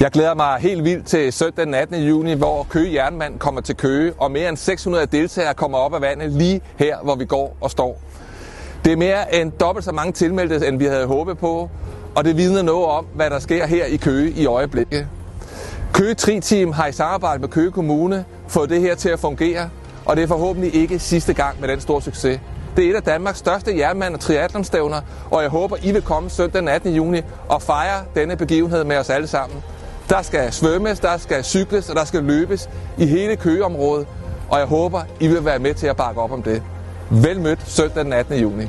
Jeg glæder mig helt vildt til søndag den 18. juni, hvor Køge Jernmand kommer til Køge, og mere end 600 deltagere kommer op af vandet lige her, hvor vi går og står. Det er mere end dobbelt så mange tilmeldte, end vi havde håbet på, og det vidner noget om, hvad der sker her i Køge i øjeblikket. Køge Tri Team har i samarbejde med Køge Kommune fået det her til at fungere, og det er forhåbentlig ikke sidste gang med den store succes. Det er et af Danmarks største jernmand- og triathlonstævner, og jeg håber, I vil komme søndag den 18. juni og fejre denne begivenhed med os alle sammen. Der skal svømmes, der skal cykles, og der skal løbes i hele Køgeområdet, og jeg håber, I vil være med til at bakke op om det. Vel mødt søndag den 18. juni.